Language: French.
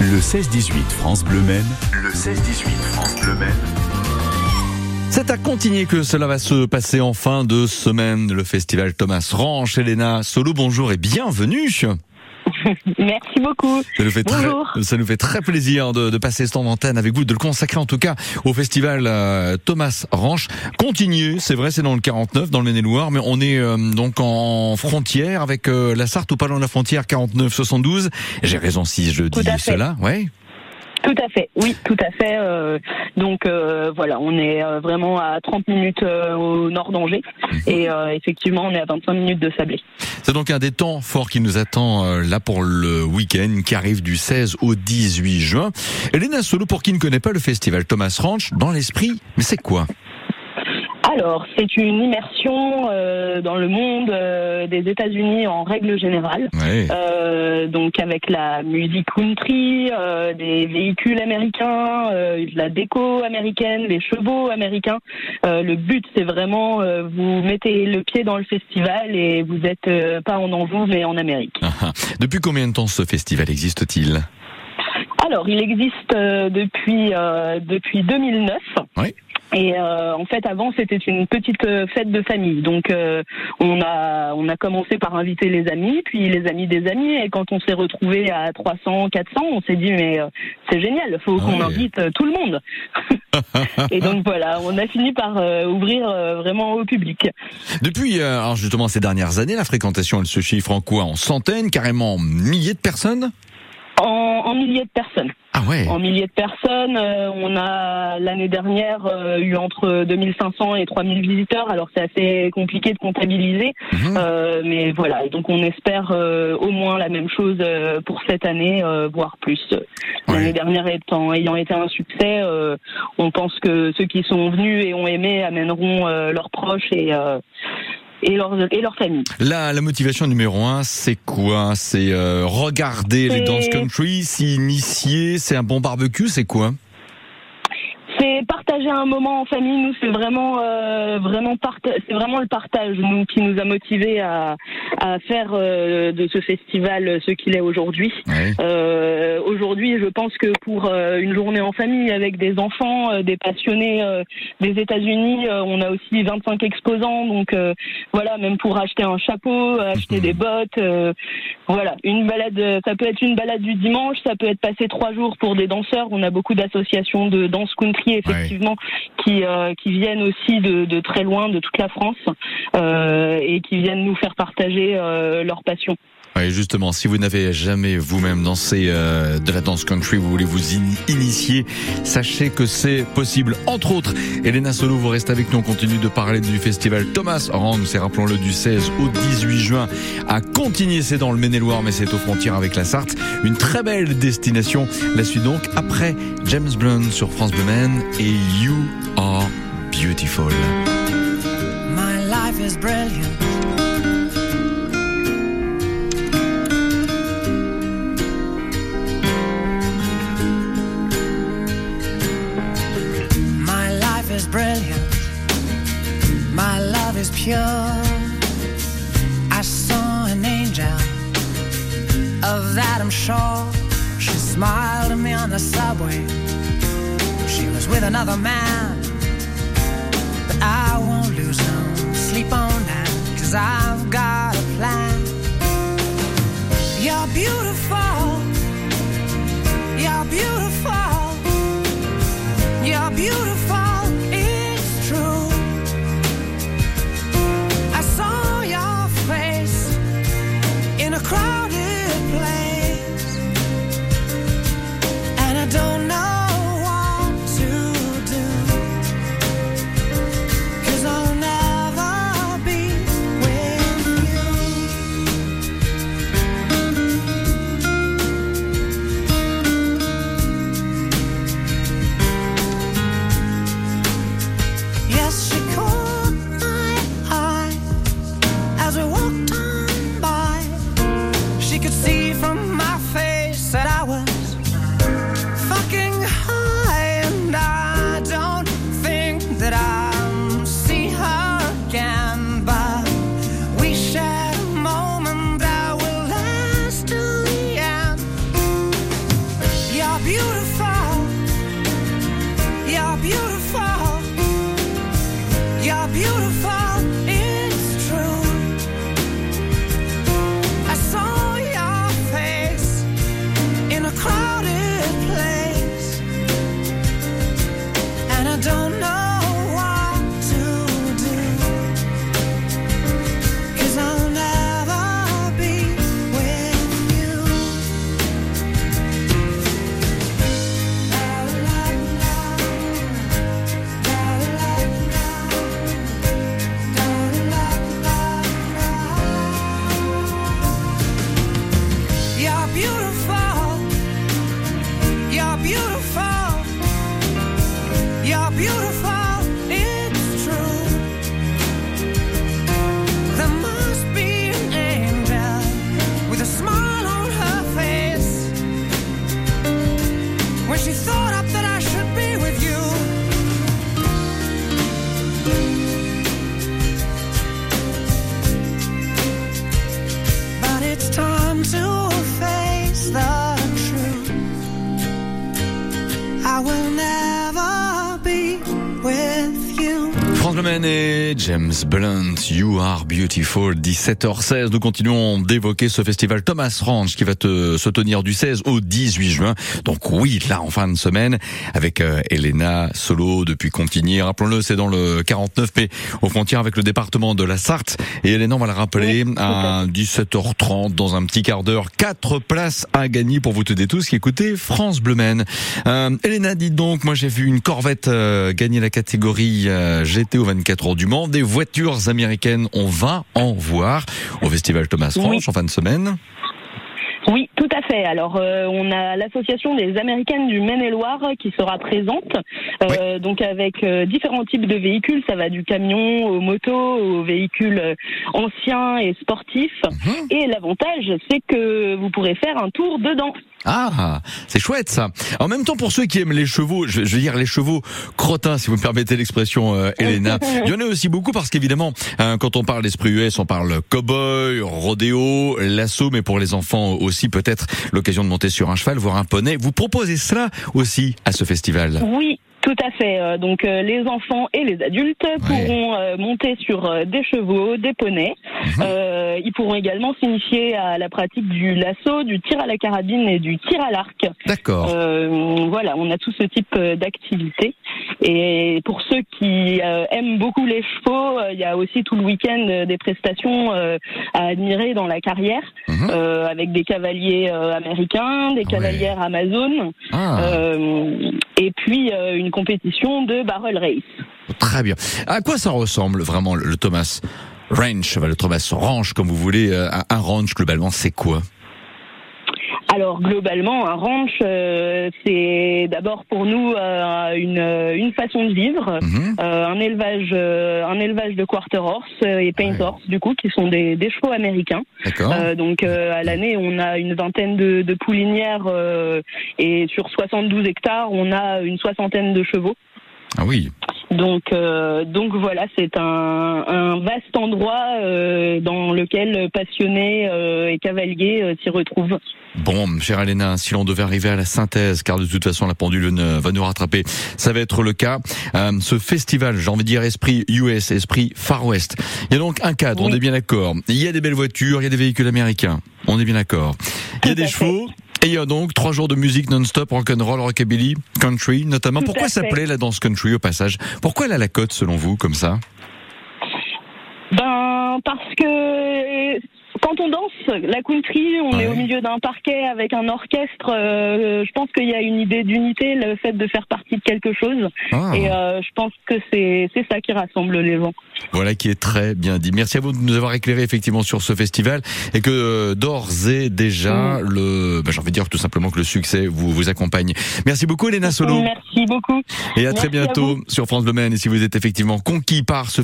Le 16-18 France Bleu Maine. Le 16-18 France Bleu Maine. C'est à continuer que cela va se passer en fin de semaine. Le festival Thomas Ranch. Elena Solo, bonjour et bienvenue. Merci beaucoup. Ça nous fait Bonjour. très, ça nous fait très plaisir de, de passer ce temps d'antenne avec vous, de le consacrer en tout cas au festival euh, Thomas Ranch. Continue, c'est vrai, c'est dans le 49, dans le Maine-et-Loire, mais on est euh, donc en frontière avec euh, la Sarthe ou pas loin de la frontière 49-72. J'ai raison si je dis cela, ouais. Tout à fait, oui, tout à fait. euh, donc euh, voilà, on est euh, vraiment à 30 minutes euh, au nord d'Angers et euh, effectivement on est à 25 minutes de Sablé. C'est donc un des temps forts qui nous attend euh, là pour le week-end qui arrive du 16 au 18 juin. Elena Solo, pour qui ne connaît pas le festival Thomas Ranch, dans l'esprit, mais c'est quoi? Alors c'est une immersion euh, dans le monde euh, des États-Unis en règle générale. ouais. Euh, donc avec la musique country, des véhicules américains, de la déco américaine, des chevaux américains. Le but c'est vraiment vous mettez le pied dans le festival et vous êtes pas en Anjou mais en Amérique. Ah, ah. Depuis combien de temps ce festival existe-t-il? Alors il existe euh, depuis euh, depuis 2009. Oui. Et euh, en fait, avant, c'était une petite fête de famille. Donc, euh, on a on a commencé par inviter les amis, puis les amis des amis. Et quand on s'est retrouvé à 300, 400, on s'est dit mais euh, c'est génial, faut qu'on Ouais. invite tout le monde. et donc voilà, on a fini par ouvrir vraiment au public. Depuis, alors justement, ces dernières années, la fréquentation, elle se chiffre en quoi? En centaines, carrément en milliers de personnes? En, en milliers de personnes. Ah ouais En milliers de personnes, euh, on a l'année dernière euh, eu entre 2500 et 3000 visiteurs. Alors c'est assez compliqué de comptabiliser, Mhm. euh, mais voilà. Donc on espère euh, au moins la même chose euh, pour cette année, euh, voire plus. L'année dernière étant ayant été un succès, euh, on pense que ceux qui sont venus et ont aimé amèneront euh, leurs proches et euh, et leurs et leurs familles. La, la motivation numéro un, c'est quoi? C'est euh, regarder les C'est- dance country, s'y initier, c'est un bon barbecue, c'est quoi? C'est partager un moment en famille. Nous, c'est vraiment, euh, vraiment c'est vraiment le partage nous qui nous a motivés à, à faire euh, de ce festival ce qu'il est aujourd'hui. Euh, aujourd'hui, je pense que pour euh, une journée en famille avec des enfants, euh, des passionnés euh, des États-Unis, euh, on a aussi 25 exposants. Donc euh, voilà, même pour acheter un chapeau, acheter Mhm. des bottes, euh, voilà, une balade. euh, Ça peut être une balade du dimanche, ça peut être passer trois jours pour des danseurs. On a beaucoup d'associations de danse country effectivement qui euh, qui viennent aussi de, de très loin, de toute la France, euh, et qui viennent nous faire partager euh, leur passion. Ouais, justement, si vous n'avez jamais vous-même dansé euh, de la danse country, vous voulez vous in- initier, sachez que c'est possible. Entre autres, Elena Solo, vous restez avec nous, on continue de parler du festival Thomas Rand, c'est rappelons-le du 16 au 18 juin à Contigny, c'est dans le Maine-et-Loire, mais c'est aux frontières avec la Sarthe. Une très belle destination. La suite donc après James Blunt sur France Bleu Maine et You Are Beautiful. My life is brilliant. My love is pure. I saw an angel, of that I'm sure. She smiled at me on the subway. She was with another man. But I crowded plane beautiful. Bleu et James Blunt, You Are Beautiful, 17h16. Nous continuons d'évoquer ce festival Thomas Ranch qui va te, se tenir du 16 au 18 juin. Donc oui, là en fin de semaine, avec euh, Elena Solo depuis Contigny. Rappelons-le, c'est dans le 49 mais aux frontières avec le département de la Sarthe. Et Elena, on va le rappeler, à 17h30, dans un petit quart d'heure, quatre places à gagner pour vous tous tous qui écoutez France Bleu Euh, Elena, dites donc, moi j'ai vu une Corvette euh, gagner la catégorie euh, GT au 24 heures du Mans. Des voitures américaines, on va en voir au Festival Thomas Ranch en fin de semaine. Oui, tout à fait. Alors, euh, on a l'association des Américaines du Maine-et-Loire qui sera présente, euh, donc avec euh, différents types de véhicules. Ça va du camion aux motos, aux véhicules anciens et sportifs. Mhm. Et l'avantage, c'est que vous pourrez faire un tour dedans. Ah, c'est chouette ça. En même temps, pour ceux qui aiment les chevaux, je, veux dire les chevaux crottins, si vous me permettez l'expression, euh, Elena. Il y en a aussi beaucoup parce qu'évidemment, hein, quand on parle d'esprit US, on parle cowboy, rodéo, lasso, mais pour les enfants aussi peut-être l'occasion de monter sur un cheval, voir un poney. Vous proposez cela aussi à ce festival? Oui, tout à fait. Euh, donc euh, les enfants et les adultes pourront euh, monter sur des chevaux, des poneys. Mhm. ils pourront également s'initier à la pratique du lasso, du tir à la carabine et du tir à l'arc. D'accord. voilà, on a tout ce type d'activités. Et pour ceux qui aiment beaucoup les chevaux, il y a aussi tout le week-end des prestations à admirer dans la carrière, mhm. avec des cavaliers américains, des cavalières Amazon, ah. et puis une compétition de barrel race. Très bien. À quoi ça ressemble vraiment le, Thomas Ranch, le Thomas Ranch, comme vous voulez, euh, un ranch globalement, c'est quoi? Alors globalement, un ranch, euh, c'est d'abord pour nous euh, une, une, façon de vivre, mhm. un élevage, un élevage de quarter horse et paint horse du coup, qui sont des, des chevaux américains. donc à l'année, on a une vingtaine de, de poulinières et sur 72 hectares, on a une soixantaine de chevaux. Ah oui. Donc, euh, donc voilà, c'est un, un, vaste endroit euh, dans lequel passionnés euh, et cavaliers s'y retrouvent. Bon, chère Alena, si l'on devait arriver à la synthèse, car de toute façon la pendule va nous rattraper, ça va être le cas. ce festival, j'ai envie de dire esprit US, esprit Far West. Il y a donc un cadre, on est bien d'accord. Il y a des belles voitures, il y a des véhicules américains, on est bien d'accord. Il y a des chevaux, il y a donc trois jours de musique non-stop, rock'n'roll, rockabilly, country, notamment. Pourquoi ça plaît la danse country au passage? Pourquoi elle a la cote selon vous comme ça? Ben parce que quand on danse la country, on est au milieu d'un parquet avec un orchestre. Euh, je pense qu'il y a une idée d'unité, le fait de faire partie de quelque chose. Ah. Et euh, je pense que c'est ça qui rassemble les gens. Voilà qui est très bien dit. Merci à vous de nous avoir éclairé effectivement sur ce festival et que euh, d'ores et déjà mm. le, ben, j'ai envie de dire tout simplement que le succès vous vous accompagne. Merci beaucoup Elena Solo. Merci beaucoup. Et à très bientôt sur France Bleu Et si vous êtes effectivement conquis par ce